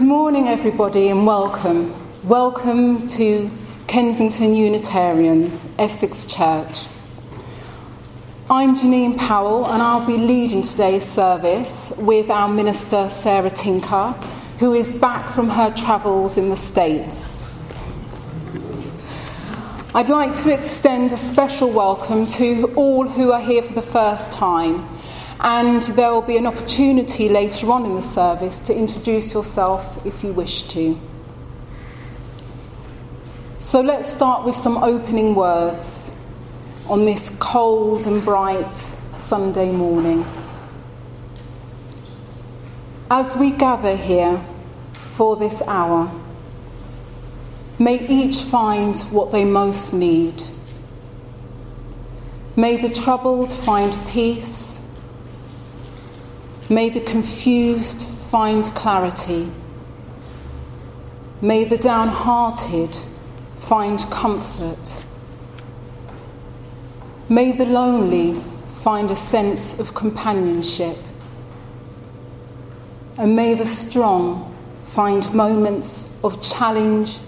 Good morning, everybody, and welcome. Welcome to Kensington Unitarians, Essex Church. I'm Janine Powell, and I'll be leading today's service with our minister, Sarah Tinker, who is back from her travels in the States. I'd like to extend a special welcome to all who are here for the first time and there will be an opportunity later on in the service to introduce yourself if you wish to. So let's start with some opening words on this cold and bright Sunday morning. As we gather here for this hour, may each find what they most need. May the troubled find peace May the confused find clarity. May the downhearted find comfort. May the lonely find a sense of companionship. And may the strong find moments of challenge,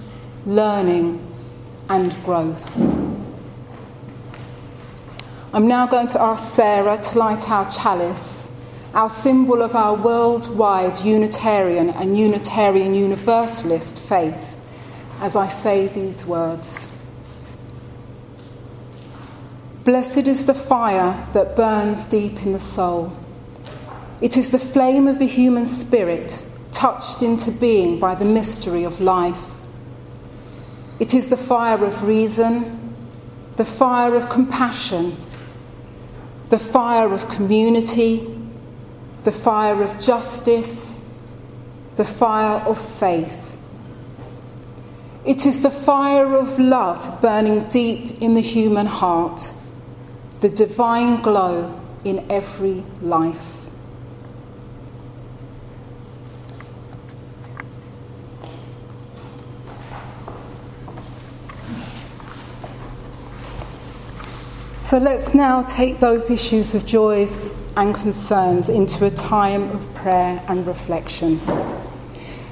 learning, and growth. I'm now going to ask Sarah to light our chalice our symbol of our worldwide Unitarian and Unitarian Universalist faith, as I say these words. Blessed is the fire that burns deep in the soul. It is the flame of the human spirit touched into being by the mystery of life. It is the fire of reason, the fire of compassion, the fire of community the fire of justice, the fire of faith. It is the fire of love burning deep in the human heart, the divine glow in every life. So let's now take those issues of joys and concerns into a time of prayer and reflection.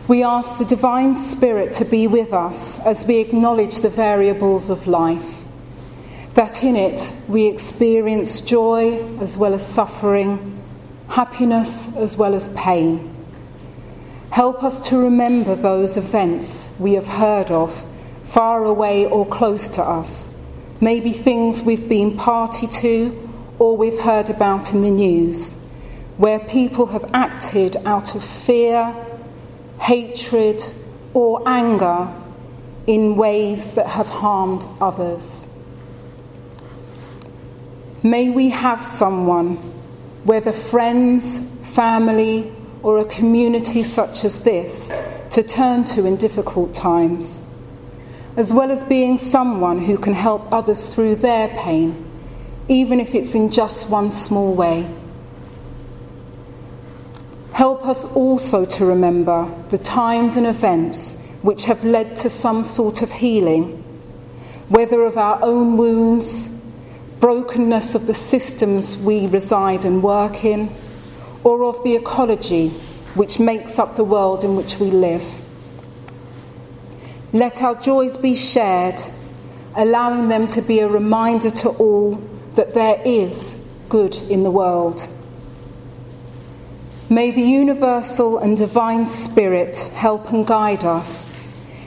We ask the Divine Spirit to be with us as we acknowledge the variables of life, that in it we experience joy as well as suffering, happiness as well as pain. Help us to remember those events we have heard of, far away or close to us, maybe things we've been party to or we've heard about in the news, where people have acted out of fear, hatred, or anger in ways that have harmed others. May we have someone, whether friends, family, or a community such as this, to turn to in difficult times, as well as being someone who can help others through their pain even if it's in just one small way. Help us also to remember the times and events which have led to some sort of healing, whether of our own wounds, brokenness of the systems we reside and work in, or of the ecology which makes up the world in which we live. Let our joys be shared, allowing them to be a reminder to all that there is good in the world. May the universal and divine Spirit help and guide us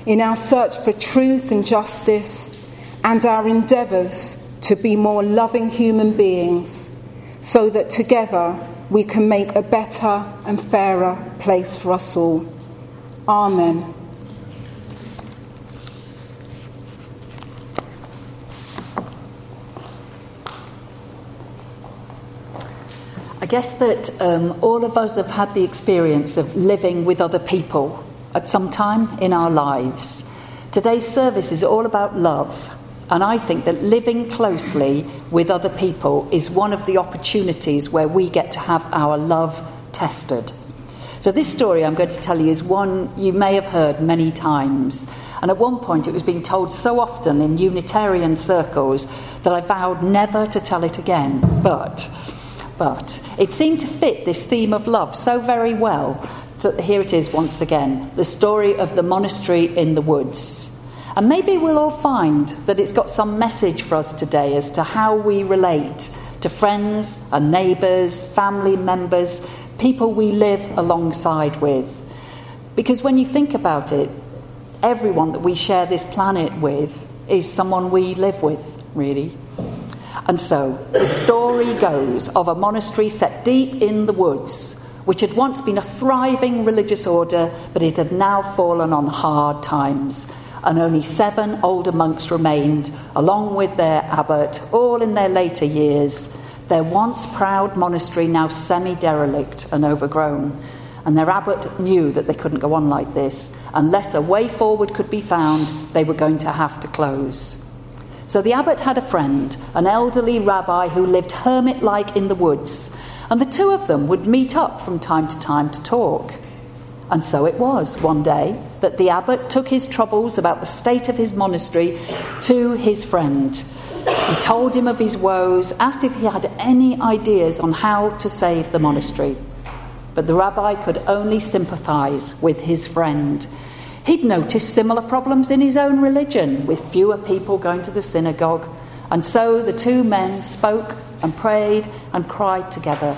in our search for truth and justice and our endeavours to be more loving human beings so that together we can make a better and fairer place for us all. Amen. Guess that um, all of us have had the experience of living with other people at some time in our lives. Today's service is all about love, and I think that living closely with other people is one of the opportunities where we get to have our love tested. So, this story I'm going to tell you is one you may have heard many times. And at one point, it was being told so often in Unitarian circles that I vowed never to tell it again. But but it seemed to fit this theme of love so very well. So here it is once again the story of the monastery in the woods. And maybe we'll all find that it's got some message for us today as to how we relate to friends and neighbours, family members, people we live alongside with. Because when you think about it, everyone that we share this planet with is someone we live with, really. And so the story goes of a monastery set deep in the woods, which had once been a thriving religious order, but it had now fallen on hard times. And only seven older monks remained, along with their abbot, all in their later years. Their once proud monastery now semi derelict and overgrown. And their abbot knew that they couldn't go on like this. Unless a way forward could be found, they were going to have to close. So the abbot had a friend, an elderly rabbi who lived hermit like in the woods, and the two of them would meet up from time to time to talk. And so it was one day that the abbot took his troubles about the state of his monastery to his friend. He told him of his woes, asked if he had any ideas on how to save the monastery. But the rabbi could only sympathize with his friend He'd noticed similar problems in his own religion, with fewer people going to the synagogue. And so the two men spoke and prayed and cried together.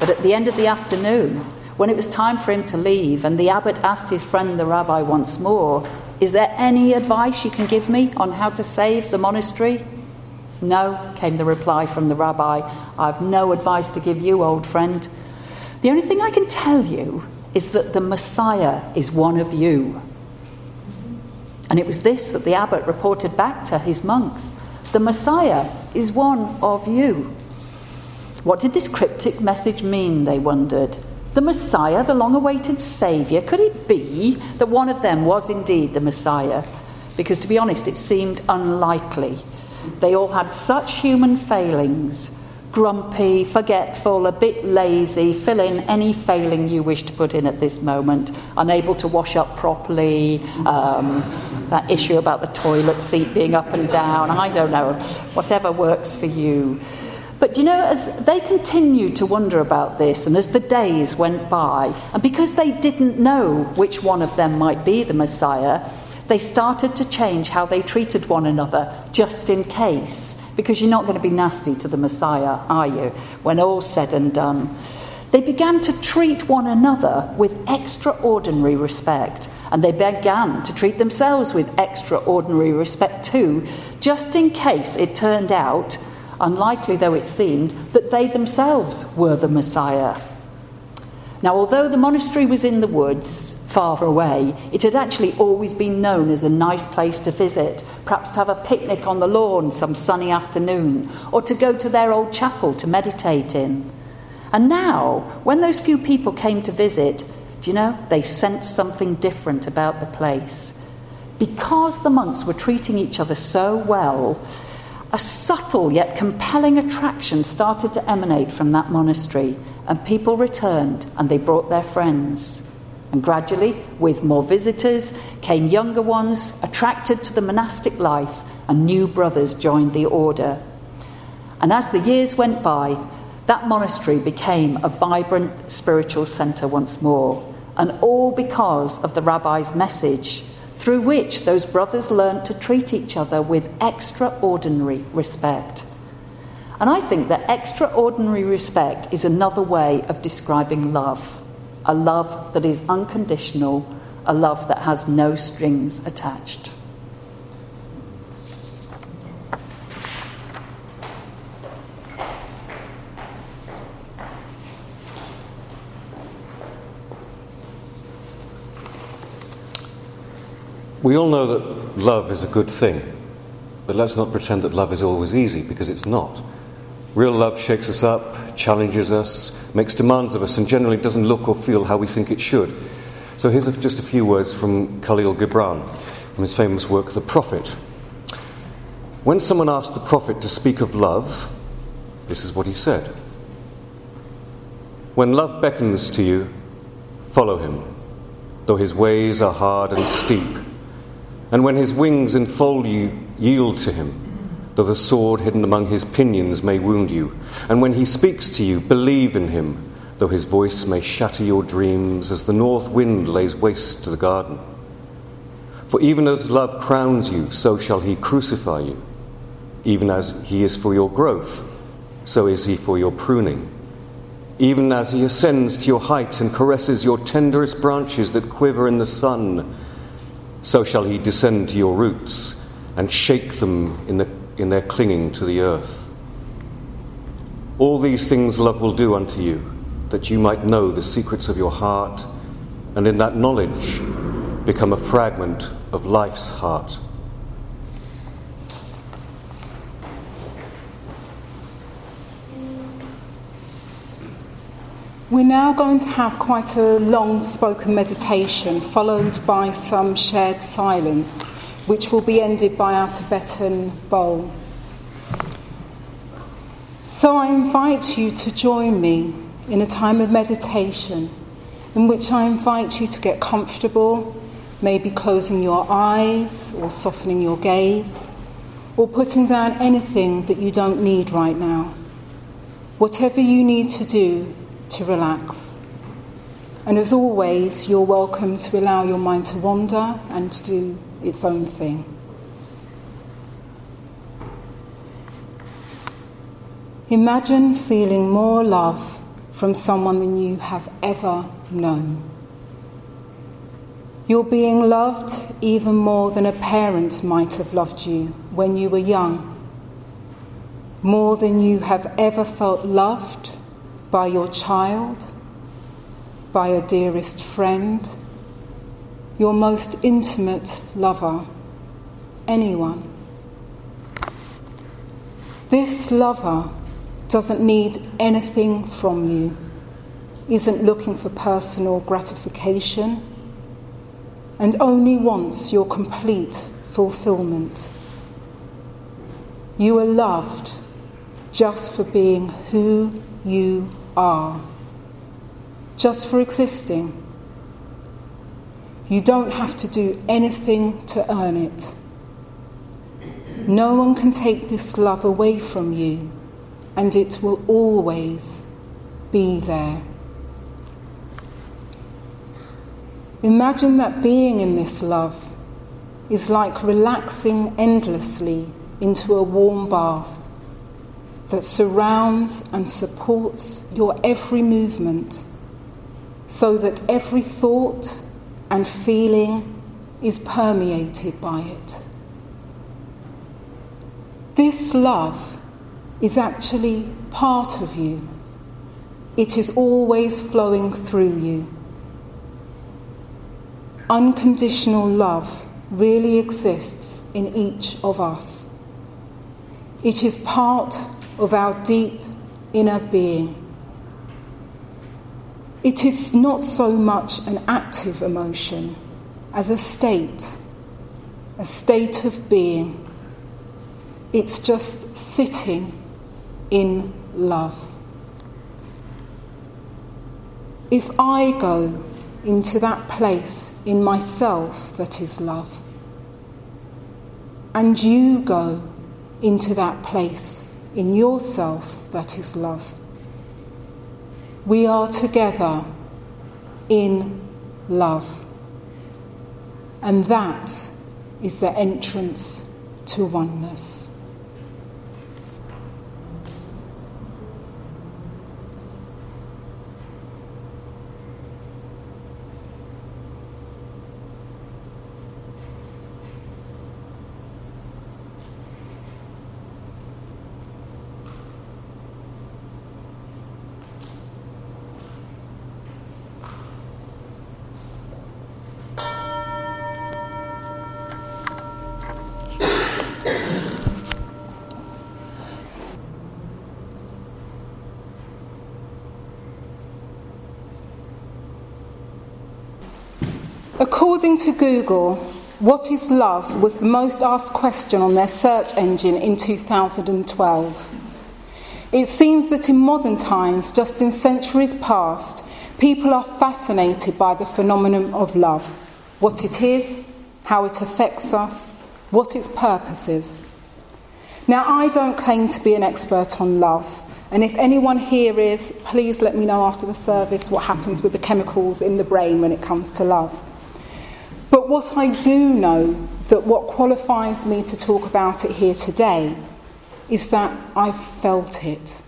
But at the end of the afternoon, when it was time for him to leave, and the abbot asked his friend the rabbi once more, Is there any advice you can give me on how to save the monastery? No, came the reply from the rabbi. I've no advice to give you, old friend. The only thing I can tell you is that the Messiah is one of you. And it was this that the abbot reported back to his monks The Messiah is one of you. What did this cryptic message mean, they wondered? The Messiah, the long awaited Saviour, could it be that one of them was indeed the Messiah? Because to be honest, it seemed unlikely. They all had such human failings grumpy, forgetful, a bit lazy, fill in any failing you wish to put in at this moment, unable to wash up properly, um, that issue about the toilet seat being up and down, I don't know, whatever works for you. But you know, as they continued to wonder about this, and as the days went by, and because they didn't know which one of them might be the Messiah, they started to change how they treated one another, just in case because you're not going to be nasty to the Messiah, are you, when all's said and done? They began to treat one another with extraordinary respect, and they began to treat themselves with extraordinary respect too, just in case it turned out, unlikely though it seemed, that they themselves were the Messiah. Now, although the monastery was in the woods, far away, it had actually always been known as a nice place to visit, perhaps to have a picnic on the lawn some sunny afternoon, or to go to their old chapel to meditate in. And now, when those few people came to visit, do you know, they sensed something different about the place. Because the monks were treating each other so well, a subtle yet compelling attraction started to emanate from that monastery, and people returned and they brought their friends. And gradually, with more visitors, came younger ones attracted to the monastic life, and new brothers joined the order. And as the years went by, that monastery became a vibrant spiritual centre once more, and all because of the rabbi's message, through which those brothers learned to treat each other with extraordinary respect. And I think that extraordinary respect is another way of describing love a love that is unconditional, a love that has no strings attached. We all know that love is a good thing, but let's not pretend that love is always easy because it's not. Real love shakes us up, challenges us, makes demands of us, and generally doesn't look or feel how we think it should. So here's just a few words from Khalil Gibran, from his famous work, The Prophet. When someone asked the Prophet to speak of love, this is what he said When love beckons to you, follow him, though his ways are hard and steep. And when his wings enfold you, yield to him though the sword hidden among his pinions may wound you. And when he speaks to you, believe in him, though his voice may shatter your dreams as the north wind lays waste to the garden. For even as love crowns you, so shall he crucify you. Even as he is for your growth, so is he for your pruning. Even as he ascends to your height and caresses your tenderest branches that quiver in the sun, so shall he descend to your roots and shake them in, the, in their clinging to the earth. All these things love will do unto you, that you might know the secrets of your heart, and in that knowledge become a fragment of life's heart. We're now going to have quite a long spoken meditation, followed by some shared silence, which will be ended by our Tibetan bowl. So I invite you to join me in a time of meditation in which I invite you to get comfortable, maybe closing your eyes or softening your gaze, or putting down anything that you don't need right now. Whatever you need to do to relax. And as always, you're welcome to allow your mind to wander and to do its own thing. Imagine feeling more love from someone than you have ever known. You're being loved even more than a parent might have loved you when you were young, more than you have ever felt loved by your child, by a dearest friend, your most intimate lover, anyone. This lover doesn't need anything from you, isn't looking for personal gratification, and only wants your complete fulfillment. You are loved just for being who you are, just for existing. You don't have to do anything to earn it. No one can take this love away from you, and it will always be there. Imagine that being in this love is like relaxing endlessly into a warm bath that surrounds and supports your every movement so that every thought and feeling is permeated by it. This love is actually part of you. It is always flowing through you. Unconditional love really exists in each of us. It is part of our deep inner being. It is not so much an active emotion as a state, a state of being. It's just sitting in love. If I go into that place in myself that is love, and you go into that place in yourself that is love. We are together in love. And that is the entrance to oneness. According to Google, what is love was the most asked question on their search engine in 2012. It seems that in modern times, just in centuries past, people are fascinated by the phenomenon of love what it is, how it affects us, what its purpose is. Now, I don't claim to be an expert on love, and if anyone here is, please let me know after the service what happens with the chemicals in the brain when it comes to love. But what I do know, that what qualifies me to talk about it here today, is that I've felt it.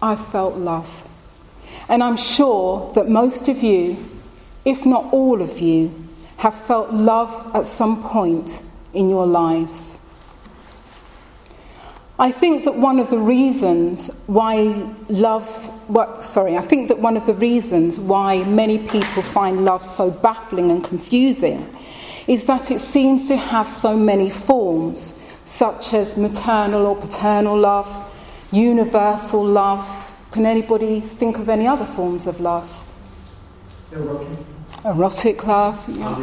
I've felt love. And I'm sure that most of you, if not all of you, have felt love at some point in your lives. I think that one of the reasons why love, what, sorry, I think that one of the reasons why many people find love so baffling and confusing is that it seems to have so many forms, such as maternal or paternal love, universal love. Can anybody think of any other forms of love? Erotic. Erotic love. Yeah.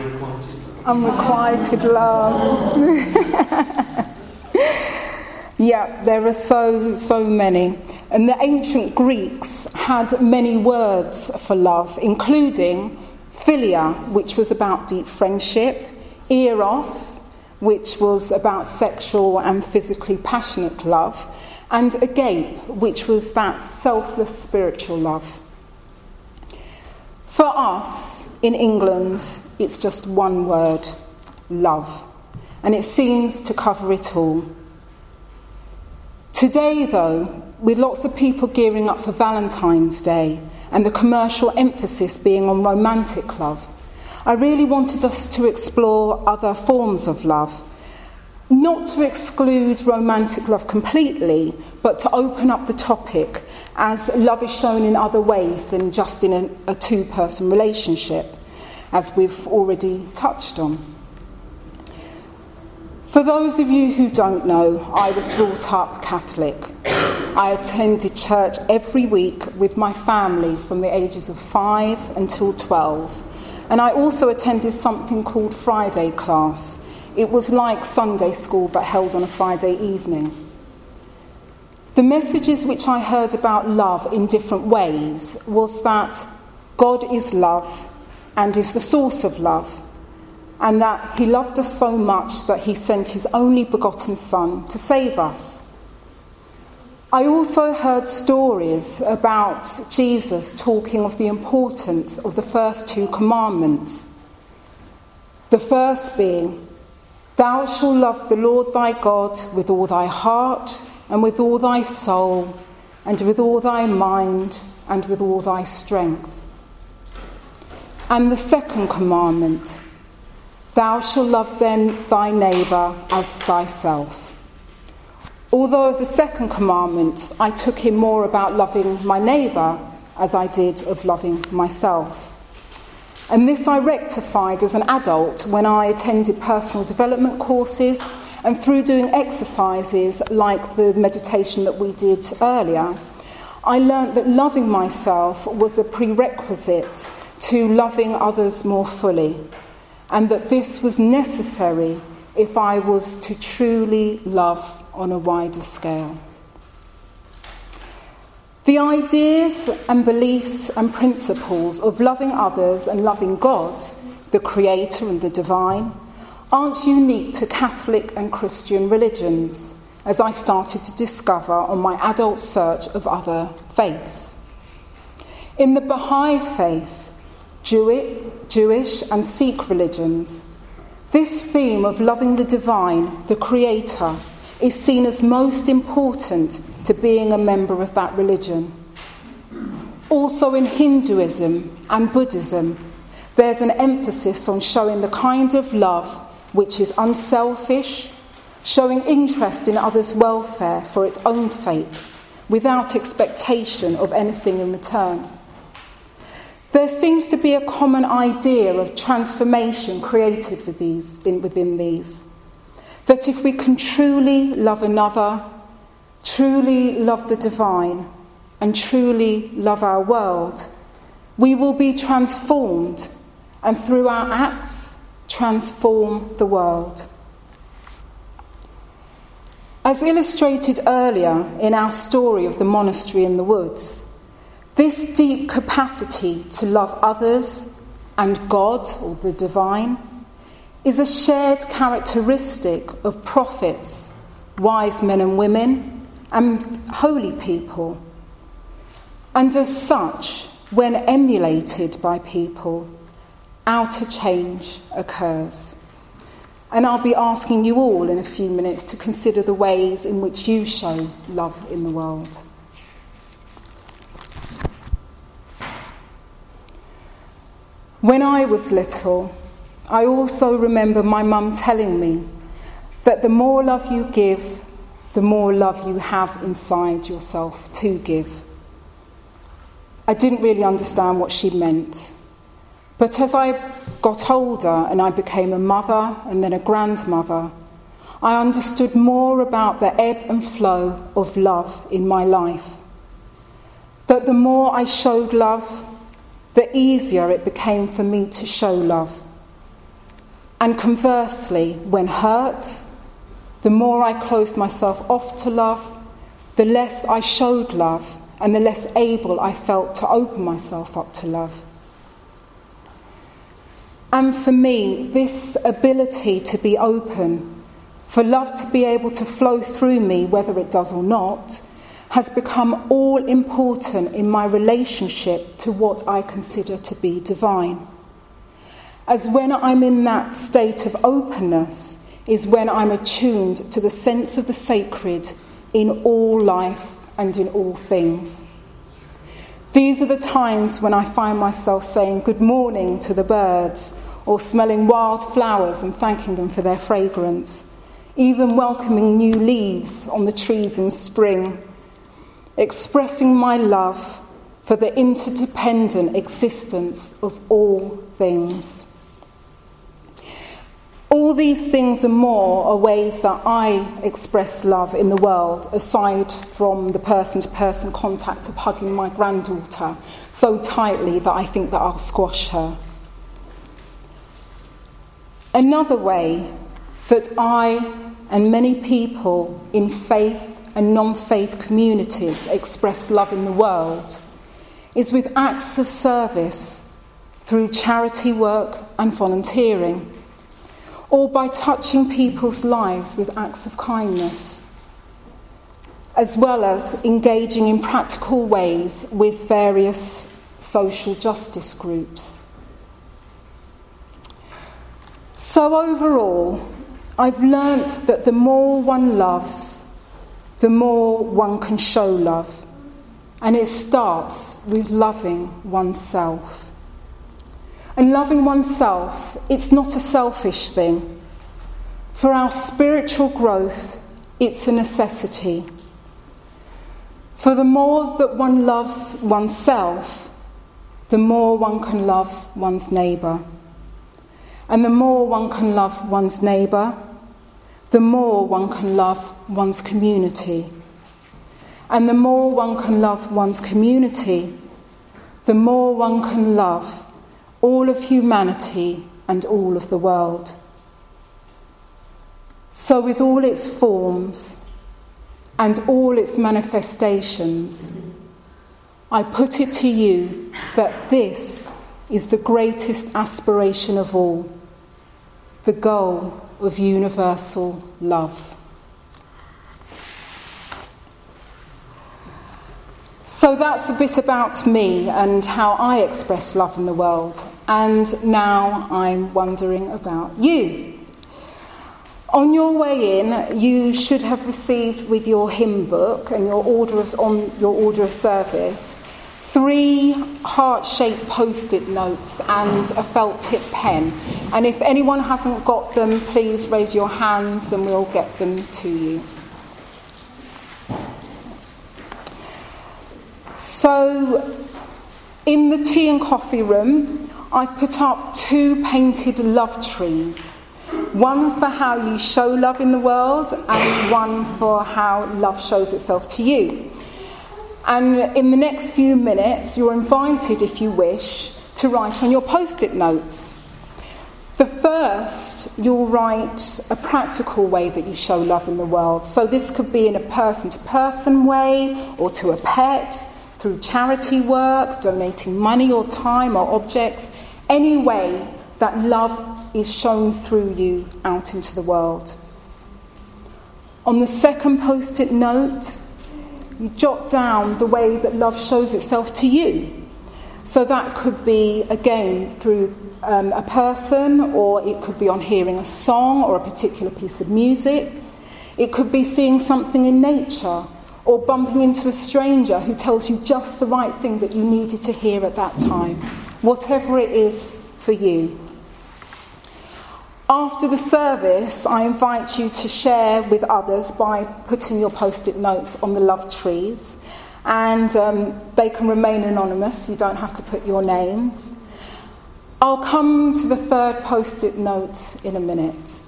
Unrequited love. Unrequited love. Yeah, there are so, so many. And the ancient Greeks had many words for love, including philia, which was about deep friendship, eros, which was about sexual and physically passionate love, and agape, which was that selfless spiritual love. For us in England, it's just one word love, and it seems to cover it all. Today, though, with lots of people gearing up for Valentine's Day and the commercial emphasis being on romantic love, I really wanted us to explore other forms of love. Not to exclude romantic love completely, but to open up the topic as love is shown in other ways than just in a, a two person relationship, as we've already touched on. For those of you who don't know, I was brought up Catholic. I attended church every week with my family from the ages of 5 until 12. And I also attended something called Friday class. It was like Sunday school but held on a Friday evening. The messages which I heard about love in different ways was that God is love and is the source of love and that he loved us so much that he sent his only begotten Son to save us. I also heard stories about Jesus talking of the importance of the first two commandments. The first being, Thou shalt love the Lord thy God with all thy heart, and with all thy soul, and with all thy mind, and with all thy strength. And the second commandment, Thou shalt love then thy neighbour as thyself. Although of the second commandment, I took in more about loving my neighbour as I did of loving myself. And this I rectified as an adult when I attended personal development courses and through doing exercises like the meditation that we did earlier. I learnt that loving myself was a prerequisite to loving others more fully and that this was necessary if I was to truly love on a wider scale. The ideas and beliefs and principles of loving others and loving God, the Creator and the Divine, aren't unique to Catholic and Christian religions, as I started to discover on my adult search of other faiths. In the Baha'i faith, Jewish and Sikh religions. This theme of loving the divine, the Creator, is seen as most important to being a member of that religion. Also, in Hinduism and Buddhism, there's an emphasis on showing the kind of love which is unselfish, showing interest in others' welfare for its own sake, without expectation of anything in return. There seems to be a common idea of transformation created these, in, within these. That if we can truly love another, truly love the divine, and truly love our world, we will be transformed and through our acts transform the world. As illustrated earlier in our story of the monastery in the woods, this deep capacity to love others and God or the divine is a shared characteristic of prophets, wise men and women, and holy people. And as such, when emulated by people, outer change occurs. And I'll be asking you all in a few minutes to consider the ways in which you show love in the world. When I was little, I also remember my mum telling me that the more love you give, the more love you have inside yourself to give. I didn't really understand what she meant. But as I got older and I became a mother and then a grandmother, I understood more about the ebb and flow of love in my life. That the more I showed love, the easier it became for me to show love. And conversely, when hurt, the more I closed myself off to love, the less I showed love and the less able I felt to open myself up to love. And for me, this ability to be open, for love to be able to flow through me, whether it does or not, has become all important in my relationship to what I consider to be divine. As when I'm in that state of openness, is when I'm attuned to the sense of the sacred in all life and in all things. These are the times when I find myself saying good morning to the birds, or smelling wild flowers and thanking them for their fragrance, even welcoming new leaves on the trees in spring, expressing my love for the interdependent existence of all things. All these things and more are ways that I express love in the world, aside from the person to person contact of hugging my granddaughter so tightly that I think that I'll squash her. Another way that I and many people in faith and non faith communities express love in the world is with acts of service through charity work and volunteering or by touching people's lives with acts of kindness, as well as engaging in practical ways with various social justice groups. So, overall, I've learnt that the more one loves, the more one can show love. And it starts with loving oneself. And loving oneself, it's not a selfish thing. For our spiritual growth, it's a necessity. For the more that one loves oneself, the more one can love one's neighbour. And the more one can love one's neighbour, the more one can love one's community. And the more one can love one's community, the more one can love all of humanity and all of the world. So, with all its forms and all its manifestations, I put it to you that this is the greatest aspiration of all the goal of universal love. So that's a bit about me and how I express love in the world. And now I'm wondering about you. On your way in, you should have received with your hymn book and your order of, on your order of service three heart shaped post it notes and a felt tip pen. And if anyone hasn't got them, please raise your hands and we'll get them to you. So, in the tea and coffee room, I've put up two painted love trees. One for how you show love in the world, and one for how love shows itself to you. And in the next few minutes, you're invited, if you wish, to write on your post it notes. The first, you'll write a practical way that you show love in the world. So this could be in a person to person way or to a pet through charity work, donating money or time or objects, any way that love is shown through you out into the world. On the second post it note, you jot down the way that love shows itself to you. So that could be, again, through um, a person, or it could be on hearing a song or a particular piece of music. It could be seeing something in nature or bumping into a stranger who tells you just the right thing that you needed to hear at that time. Whatever it is for you. After the service, I invite you to share with others by putting your post it notes on the love trees. And um, they can remain anonymous, you don't have to put your names. I'll come to the third post it note in a minute.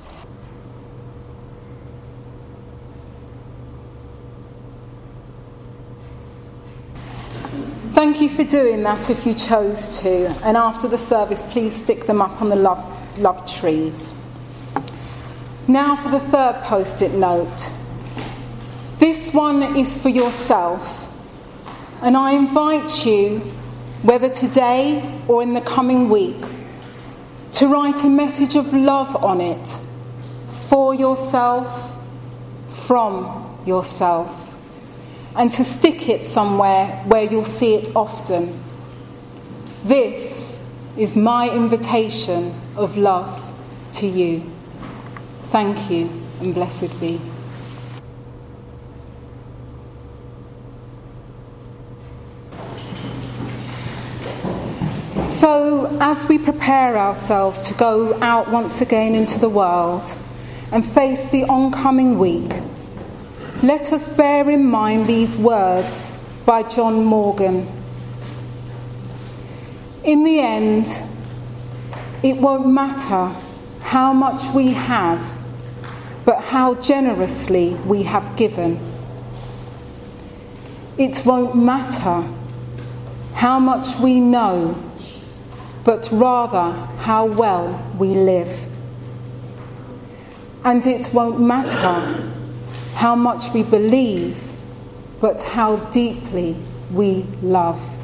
Thank you for doing that if you chose to. And after the service, please stick them up on the love love trees. Now for the third post it note. This one is for yourself, and I invite you, whether today or in the coming week, to write a message of love on it for yourself, from yourself, and to stick it somewhere where you'll see it often. This is my invitation of love to you. Thank you and blessed be. So, as we prepare ourselves to go out once again into the world and face the oncoming week, let us bear in mind these words by John Morgan. In the end, it won't matter how much we have, but how generously we have given. It won't matter how much we know, but rather how well we live. And it won't matter how much we believe, but how deeply we love.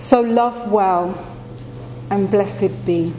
So love well and blessed be.